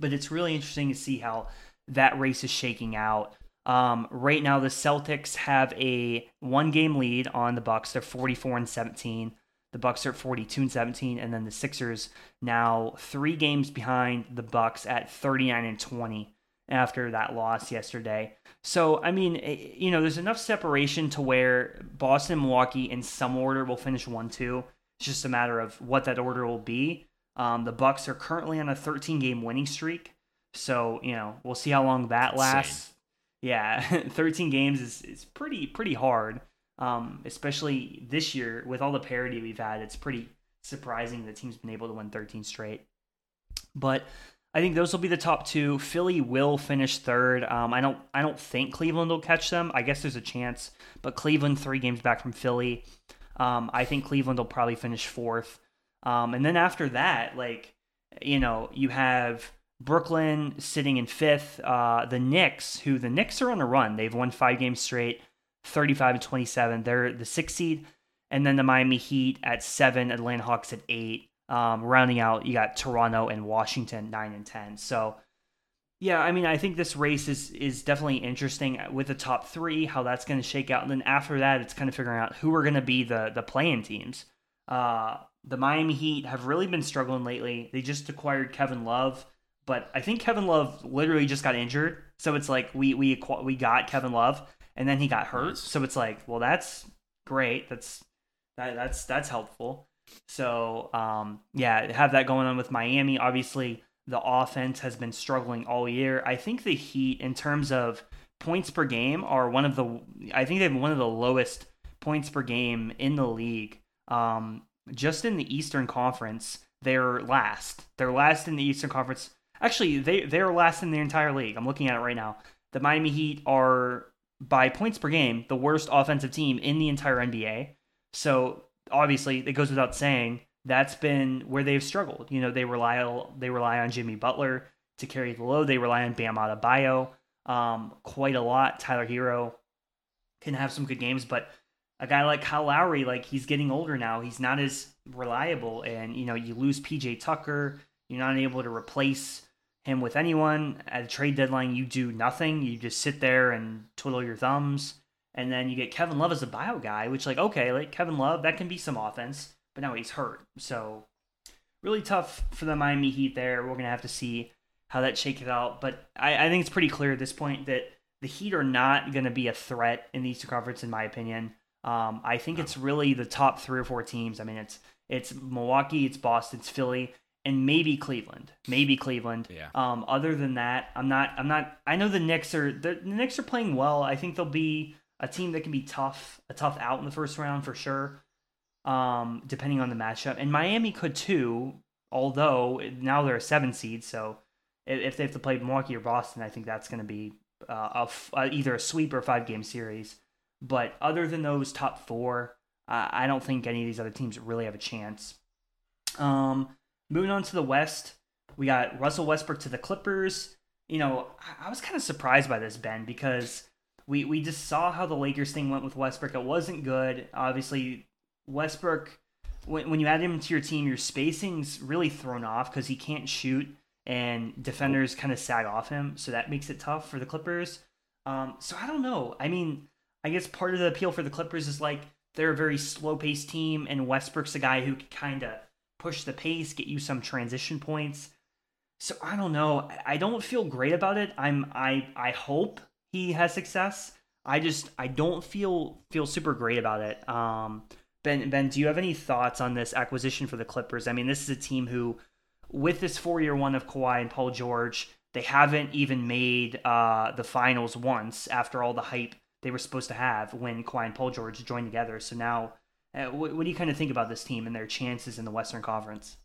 But it's really interesting to see how that race is shaking out. Um, right now, the Celtics have a one-game lead on the Bucks. They're 44 and 17. The Bucks are 42 and 17, and then the Sixers now three games behind the Bucks at 39 and 20 after that loss yesterday. So, I mean, eh, you know, there's enough separation to where Boston Milwaukee in some order will finish 1 2. It's just a matter of what that order will be. Um, the Bucks are currently on a 13 game winning streak. So, you know, we'll see how long that lasts. Yeah, 13 games is, is pretty pretty hard. Um, especially this year with all the parity we've had, it's pretty surprising the team's been able to win 13 straight. But I think those will be the top two. Philly will finish third. Um, I don't I don't think Cleveland will catch them. I guess there's a chance, but Cleveland three games back from Philly. Um, I think Cleveland will probably finish fourth. Um, and then after that, like you know, you have Brooklyn sitting in fifth. Uh, the Knicks, who the Knicks are on a run. They've won five games straight, 35 and 27. They're the sixth seed. And then the Miami Heat at seven, Atlanta Hawks at eight. Um, rounding out, you got Toronto and Washington nine and ten. So, yeah, I mean, I think this race is is definitely interesting with the top three, how that's going to shake out, and then after that, it's kind of figuring out who are going to be the the play-in teams. Uh, the Miami Heat have really been struggling lately. They just acquired Kevin Love, but I think Kevin Love literally just got injured. So it's like we we we got Kevin Love, and then he got hurt. So it's like, well, that's great. That's that, that's that's helpful. So um, yeah, have that going on with Miami. Obviously, the offense has been struggling all year. I think the Heat, in terms of points per game, are one of the. I think they have one of the lowest points per game in the league. Um, just in the Eastern Conference, they're last. They're last in the Eastern Conference. Actually, they they're last in the entire league. I'm looking at it right now. The Miami Heat are by points per game the worst offensive team in the entire NBA. So obviously it goes without saying that's been where they've struggled. You know, they rely they rely on Jimmy Butler to carry the load. They rely on Bam Adebayo um, quite a lot. Tyler Herro can have some good games, but a guy like Kyle Lowry, like he's getting older now. He's not as reliable, and you know you lose PJ Tucker. You're not able to replace him with anyone at a trade deadline. You do nothing. You just sit there and twiddle your thumbs. And then you get Kevin Love as a bio guy, which like okay, like Kevin Love, that can be some offense, but now he's hurt. So really tough for the Miami Heat there. We're gonna have to see how that shakes out. But I, I think it's pretty clear at this point that the Heat are not gonna be a threat in the Eastern Conference, in my opinion. Um, I think it's really the top three or four teams. I mean, it's it's Milwaukee, it's Boston, it's Philly, and maybe Cleveland. Maybe Cleveland. Yeah. Um, other than that, I'm not. I'm not. I know the Knicks are. The, the Knicks are playing well. I think they'll be a team that can be tough, a tough out in the first round for sure, um, depending on the matchup. And Miami could too, although now they're a seven seed. So if they have to play Milwaukee or Boston, I think that's going to be uh, a, either a sweep or five game series. But other than those top four, uh, I don't think any of these other teams really have a chance. Um, moving on to the West, we got Russell Westbrook to the Clippers. You know, I was kind of surprised by this, Ben, because we we just saw how the Lakers thing went with Westbrook. It wasn't good. Obviously, Westbrook when when you add him to your team, your spacing's really thrown off because he can't shoot and defenders kind of sag off him, so that makes it tough for the Clippers. Um, so I don't know. I mean, I guess part of the appeal for the Clippers is like they're a very slow paced team, and Westbrook's a guy who can kind of push the pace, get you some transition points. So I don't know. I don't feel great about it. I'm I I hope he has success. I just I don't feel feel super great about it. Um, ben Ben, do you have any thoughts on this acquisition for the Clippers? I mean, this is a team who, with this four year one of Kawhi and Paul George, they haven't even made uh, the finals once after all the hype they were supposed to have when Kawhi and Paul George joined together. So now, uh, what, what do you kind of think about this team and their chances in the Western Conference?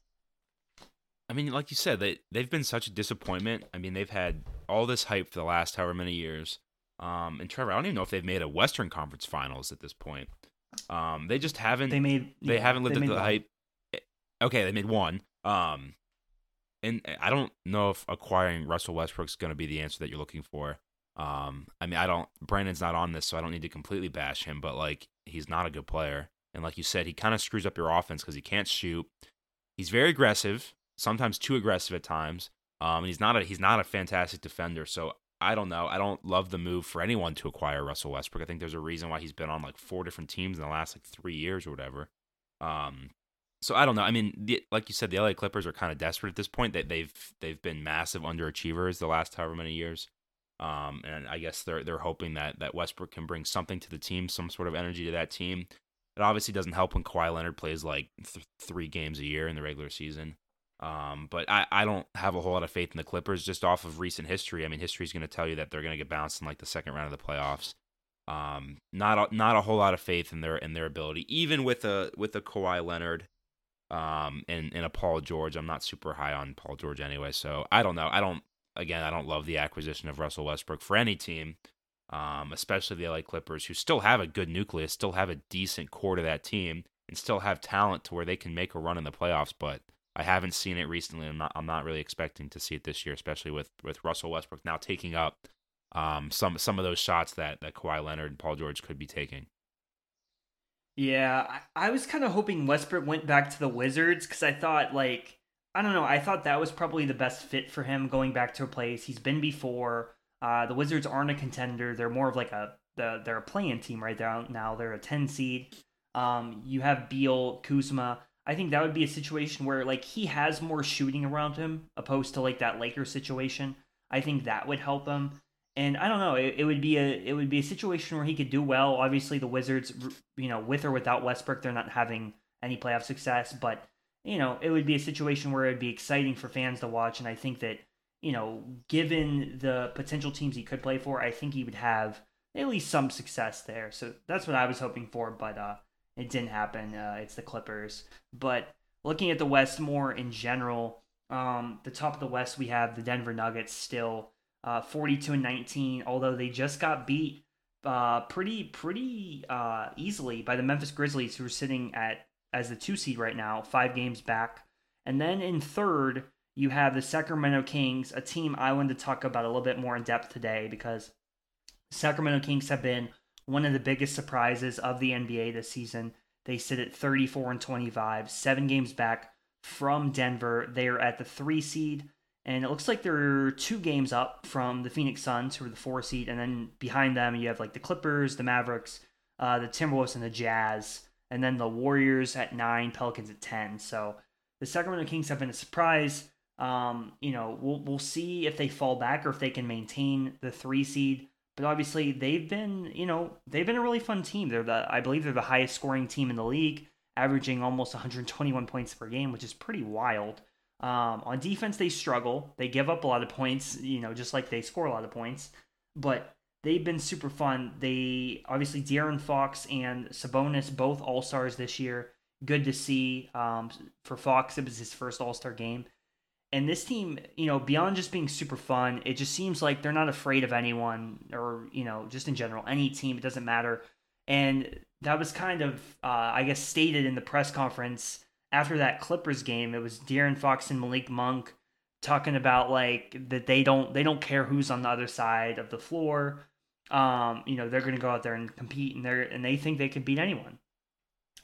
I mean, like you said, they they've been such a disappointment. I mean, they've had all this hype for the last however many years. Um, and Trevor, I don't even know if they've made a Western Conference Finals at this point. Um, they just haven't. They made. They yeah, haven't lived up to the one. hype. Okay, they made one. Um, and I don't know if acquiring Russell Westbrook is going to be the answer that you're looking for. Um, I mean, I don't. Brandon's not on this, so I don't need to completely bash him. But like, he's not a good player, and like you said, he kind of screws up your offense because he can't shoot. He's very aggressive, sometimes too aggressive at times. Um, and he's not a he's not a fantastic defender. So I don't know. I don't love the move for anyone to acquire Russell Westbrook. I think there's a reason why he's been on like four different teams in the last like three years or whatever. Um, so I don't know. I mean, the, like you said, the LA Clippers are kind of desperate at this point. That they've they've been massive underachievers the last however many years. Um, and I guess they're they're hoping that that Westbrook can bring something to the team, some sort of energy to that team. It obviously doesn't help when Kawhi Leonard plays like th- three games a year in the regular season. Um, but I, I don't have a whole lot of faith in the Clippers just off of recent history. I mean, history is going to tell you that they're going to get bounced in like the second round of the playoffs. Um, not a, not a whole lot of faith in their in their ability, even with a with a Kawhi Leonard, um, and and a Paul George. I'm not super high on Paul George anyway, so I don't know. I don't again. I don't love the acquisition of Russell Westbrook for any team, um, especially the LA Clippers, who still have a good nucleus, still have a decent core to that team, and still have talent to where they can make a run in the playoffs, but I haven't seen it recently. I'm not. I'm not really expecting to see it this year, especially with with Russell Westbrook now taking up um, some some of those shots that that Kawhi Leonard and Paul George could be taking. Yeah, I, I was kind of hoping Westbrook went back to the Wizards because I thought like I don't know. I thought that was probably the best fit for him going back to a place he's been before. Uh, the Wizards aren't a contender; they're more of like a the, they're a play-in team right there now. They're a ten seed. Um, you have Beal, Kuzma. I think that would be a situation where like he has more shooting around him opposed to like that Lakers situation. I think that would help him. And I don't know, it, it would be a it would be a situation where he could do well. Obviously, the Wizards, you know, with or without Westbrook, they're not having any playoff success. But you know, it would be a situation where it'd be exciting for fans to watch. And I think that you know, given the potential teams he could play for, I think he would have at least some success there. So that's what I was hoping for. But uh, it didn't happen. Uh, it's the Clippers. But looking at the West more in general, um, the top of the West we have the Denver Nuggets still uh, 42 and 19. Although they just got beat uh, pretty pretty uh, easily by the Memphis Grizzlies, who are sitting at as the two seed right now, five games back. And then in third, you have the Sacramento Kings, a team I wanted to talk about a little bit more in depth today because Sacramento Kings have been one of the biggest surprises of the NBA this season. They sit at 34 and 25, seven games back from Denver. They are at the three seed, and it looks like they're two games up from the Phoenix Suns, who are the four seed, and then behind them you have like the Clippers, the Mavericks, uh, the Timberwolves, and the Jazz, and then the Warriors at nine, Pelicans at ten. So the Sacramento Kings have been a surprise. Um, you know, we'll we'll see if they fall back or if they can maintain the three seed. But obviously, they've been, you know, they've been a really fun team. They're the, I believe, they're the highest scoring team in the league, averaging almost 121 points per game, which is pretty wild. Um, on defense, they struggle. They give up a lot of points, you know, just like they score a lot of points. But they've been super fun. They obviously De'Aaron Fox and Sabonis both All Stars this year. Good to see. Um, for Fox, it was his first All Star game. And this team, you know, beyond just being super fun, it just seems like they're not afraid of anyone or, you know, just in general, any team, it doesn't matter. And that was kind of, uh, I guess, stated in the press conference after that Clippers game. It was De'Aaron Fox and Malik Monk talking about like that they don't they don't care who's on the other side of the floor. Um, you know, they're going to go out there and compete, and they're and they think they can beat anyone.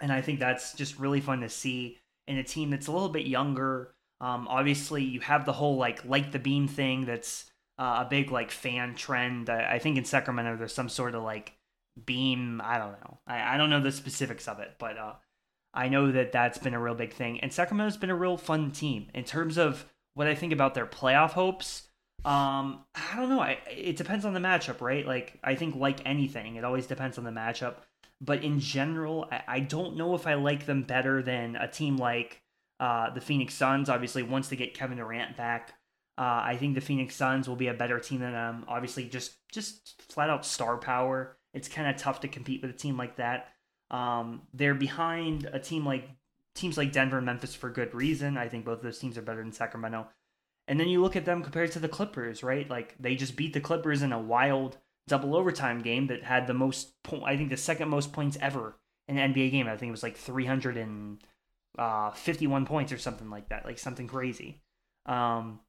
And I think that's just really fun to see in a team that's a little bit younger um, obviously, you have the whole like light the beam thing. That's uh, a big like fan trend. I, I think in Sacramento there's some sort of like beam. I don't know. I, I don't know the specifics of it, but uh, I know that that's been a real big thing. And Sacramento's been a real fun team in terms of what I think about their playoff hopes. Um, I don't know. I, it depends on the matchup, right? Like I think, like anything, it always depends on the matchup. But in general, I, I don't know if I like them better than a team like uh, the Phoenix Suns. Obviously, once they get Kevin Durant back, uh, I think the Phoenix Suns will be a better team than them. Obviously, just just flat out star power. It's kind of tough to compete with a team like that. Um, they're behind a team like teams like Denver and Memphis for good reason. I think both those teams are better than Sacramento. And then you look at them compared to the Clippers, right? Like they just beat the Clippers in a wild double overtime game that had the most, po- I think the second most points ever in an NBA game. I think it was like 351 uh, 51 points or something like that, like something crazy. Um,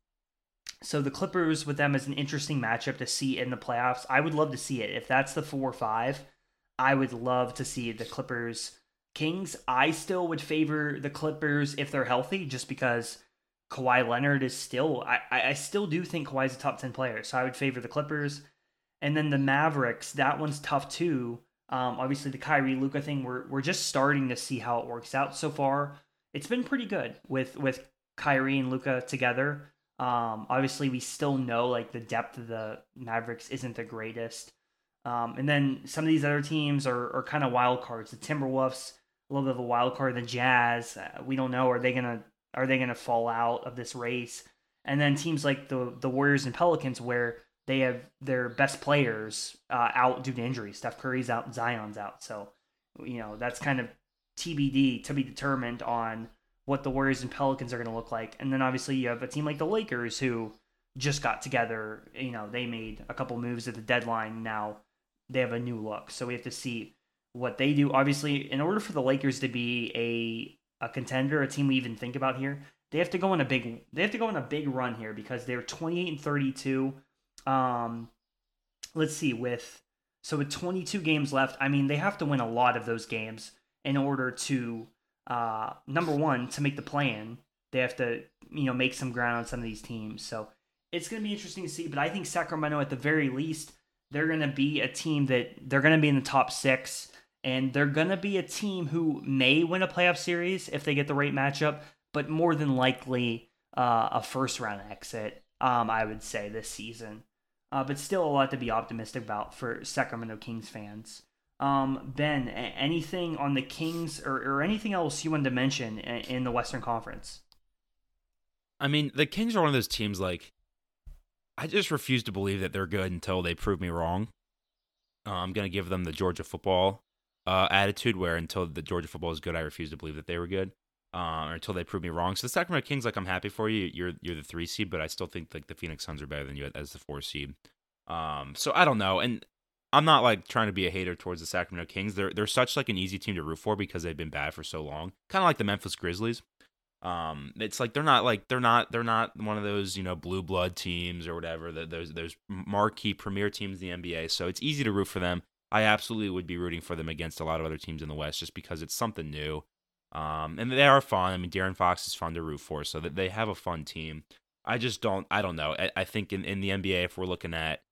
so the Clippers with them is an interesting matchup to see in the playoffs. I would love to see it. If that's the four or five, I would love to see the Clippers Kings. I still would favor the Clippers if they're healthy, just because Kawhi Leonard is still. I I still do think Kawhi's a top ten player, so I would favor the Clippers. And then the Mavericks, that one's tough too. Um, obviously the Kyrie Luka thing, we're we're just starting to see how it works out so far. It's been pretty good with with Kyrie and Luka together. Um, obviously we still know like the depth of the Mavericks isn't the greatest. Um, and then some of these other teams are, are kind of wild cards. The Timberwolves, a little bit of a wild card. The Jazz, uh, we don't know. Are they gonna are they gonna fall out of this race? And then teams like the the Warriors and Pelicans, where they have their best players uh, out due to injury. Steph Curry's out, Zion's out. So, you know, that's kind of TBD to be determined on what the Warriors and Pelicans are going to look like. And then obviously you have a team like the Lakers who just got together. You know, they made a couple moves at the deadline. Now they have a new look. So we have to see what they do. Obviously, in order for the Lakers to be a a contender, a team we even think about here, they have to go on a big they have to go on a big run here because they're 28 and 32 um, let's see, with so with 22 games left, I mean, they have to win a lot of those games in order to uh, number one to make the plan. They have to you know make some ground on some of these teams. So it's going to be interesting to see. But I think Sacramento, at the very least, they're going to be a team that they're going to be in the top six. And they're going to be a team who may win a playoff series if they get the right matchup, but more than likely uh, a first round exit, um, I would say, this season uh, but still a lot to be optimistic about for Sacramento Kings fans. Um, ben, anything on the Kings or, or anything else you wanted to mention in, the Western Conference? I mean, the Kings are one of those teams like I just refuse to believe that they're good until they prove me wrong. Uh, I'm gonna give them the Georgia football uh, attitude, where until the Georgia football is good, I refuse to believe that they were good uh, until they prove me wrong. So the Sacramento Kings, like I'm happy for you. You're you're the three seed, but I still think like the Phoenix Suns are better than you as the four seed. Um, so I don't know, and I'm not like trying to be a hater towards the Sacramento Kings. They're they're such like an easy team to root for because they've been bad for so long. Kind of like the Memphis Grizzlies. Um, it's like they're not like they're not they're not one of those you know blue blood teams or whatever. That there's there's marquee premier teams in the NBA, so it's easy to root for them. I absolutely would be rooting for them against a lot of other teams in the West just because it's something new. Um, and they are fun. I mean, De'Aaron Fox is fun to root for, so that they have a fun team. I just don't. I don't know. I, I think in, in the NBA, if we're looking at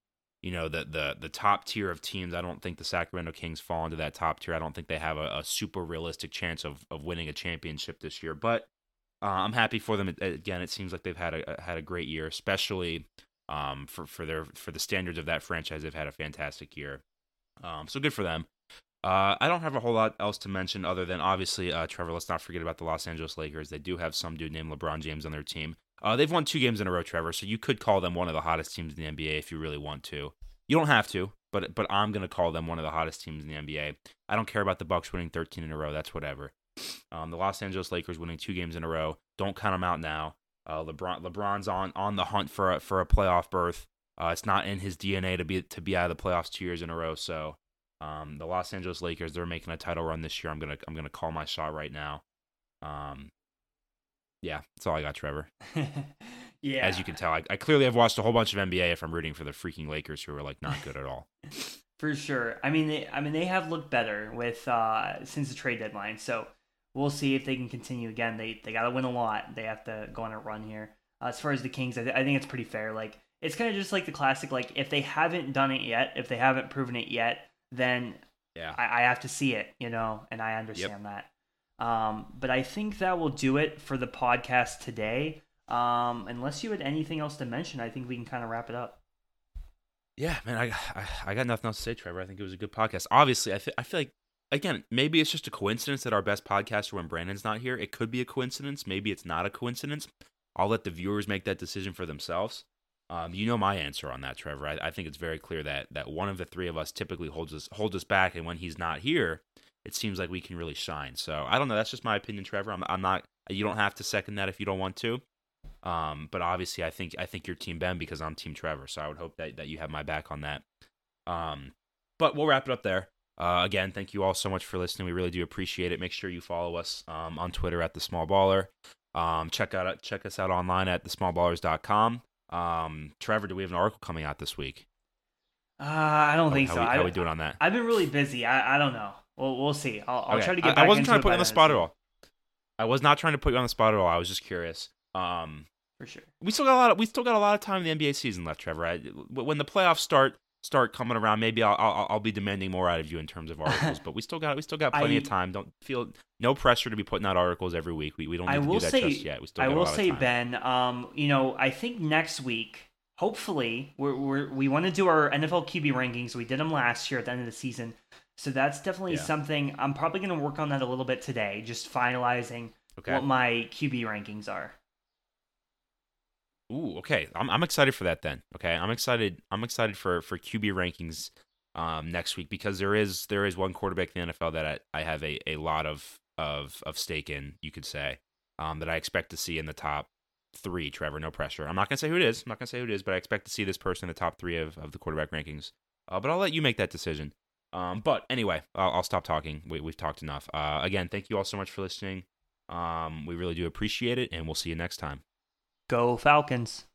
you know the the the top tier of teams, I don't think the Sacramento Kings fall into that top tier. I don't think they have a, a super realistic chance of of winning a championship this year. But uh, I'm happy for them. Again, it seems like they've had a had a great year, especially um, for for their for the standards of that franchise. They've had a fantastic year. Um, so good for them. Uh, I don't have a whole lot else to mention other than obviously, uh, Trevor. Let's not forget about the Los Angeles Lakers. They do have some dude named LeBron James on their team. Uh, they've won two games in a row, Trevor. So you could call them one of the hottest teams in the NBA if you really want to. You don't have to, but but I'm gonna call them one of the hottest teams in the NBA. I don't care about the Bucks winning 13 in a row. That's whatever. Um, the Los Angeles Lakers winning two games in a row. Don't count them out now. Uh, LeBron LeBron's on on the hunt for a, for a playoff berth. Uh, it's not in his DNA to be to be out of the playoffs two years in a row. So um, the Los Angeles Lakers, they're making a title run this year. I'm gonna I'm gonna call my shot right now. Um, yeah, that's all I got, Trevor. yeah, as you can tell, I, I clearly have watched a whole bunch of NBA if I'm rooting for the freaking Lakers, who are like not good at all. for sure. I mean, they, I mean they have looked better with uh, since the trade deadline. So we'll see if they can continue. Again, they they got to win a lot. They have to go on a run here. Uh, as far as the Kings, I, th- I think it's pretty fair. Like it's kind of just like the classic. Like if they haven't done it yet, if they haven't proven it yet, then yeah, I, I have to see it, you know, and I understand yep. that. Um, but I think that will do it for the podcast today. Um, unless you had anything else to mention, I think we can kind of wrap it up. Yeah, man, I, I, I got nothing else to say, Trevor. I think it was a good podcast. Obviously, I, th- I feel like again, maybe it's just a coincidence that our best podcaster when Brandon's not here. It could be a coincidence. Maybe it's not a coincidence. I'll let the viewers make that decision for themselves. Um, you know my answer on that, Trevor. I, I, think it's very clear that that one of the three of us typically holds us holds us back, and when he's not here, it seems like we can really shine. So I don't know. That's just my opinion, Trevor. I'm, I'm not. You don't have to second that if you don't want to. Um, but obviously, I think I think you're Team Ben because I'm Team Trevor. So I would hope that that you have my back on that. Um, but we'll wrap it up there. Uh, again, thank you all so much for listening. We really do appreciate it. Make sure you follow us um, on Twitter at the Small Baller. Um, check out check us out online at thesmallballers.com. Um, Trevor, do we have an article coming out this week? Uh, I don't how, think how so. We, how I, we doing on that? I've been really busy. I, I don't know. We'll we'll see. I'll, I'll okay. try to get. I, I wasn't trying to put you on the spot at all. I was not trying to put you on the spot at all. I was just curious. Um, for sure. We still got a lot. Of, we still got a lot of time in the NBA season left, Trevor. I, when the playoffs start start coming around, maybe I'll, I'll, I'll be demanding more out of you in terms of articles. but we still got we still got plenty I, of time. Don't feel no pressure to be putting out articles every week. We, we don't need I to do that say, just yet. We still I will say, Ben. Um, you know, I think next week, hopefully, we're, we're we want to do our NFL QB rankings. We did them last year at the end of the season. So that's definitely yeah. something I'm probably going to work on that a little bit today, just finalizing okay. what my QB rankings are. Ooh, okay. I'm I'm excited for that then. Okay, I'm excited. I'm excited for for QB rankings um, next week because there is there is one quarterback in the NFL that I, I have a, a lot of of of stake in. You could say um, that I expect to see in the top three. Trevor, no pressure. I'm not gonna say who it is. I'm not gonna say who it is, but I expect to see this person in the top three of, of the quarterback rankings. Uh, but I'll let you make that decision. Um, but anyway, I'll, I'll stop talking. We, have talked enough. Uh, again, thank you all so much for listening. Um, we really do appreciate it, and we'll see you next time. Go Falcons.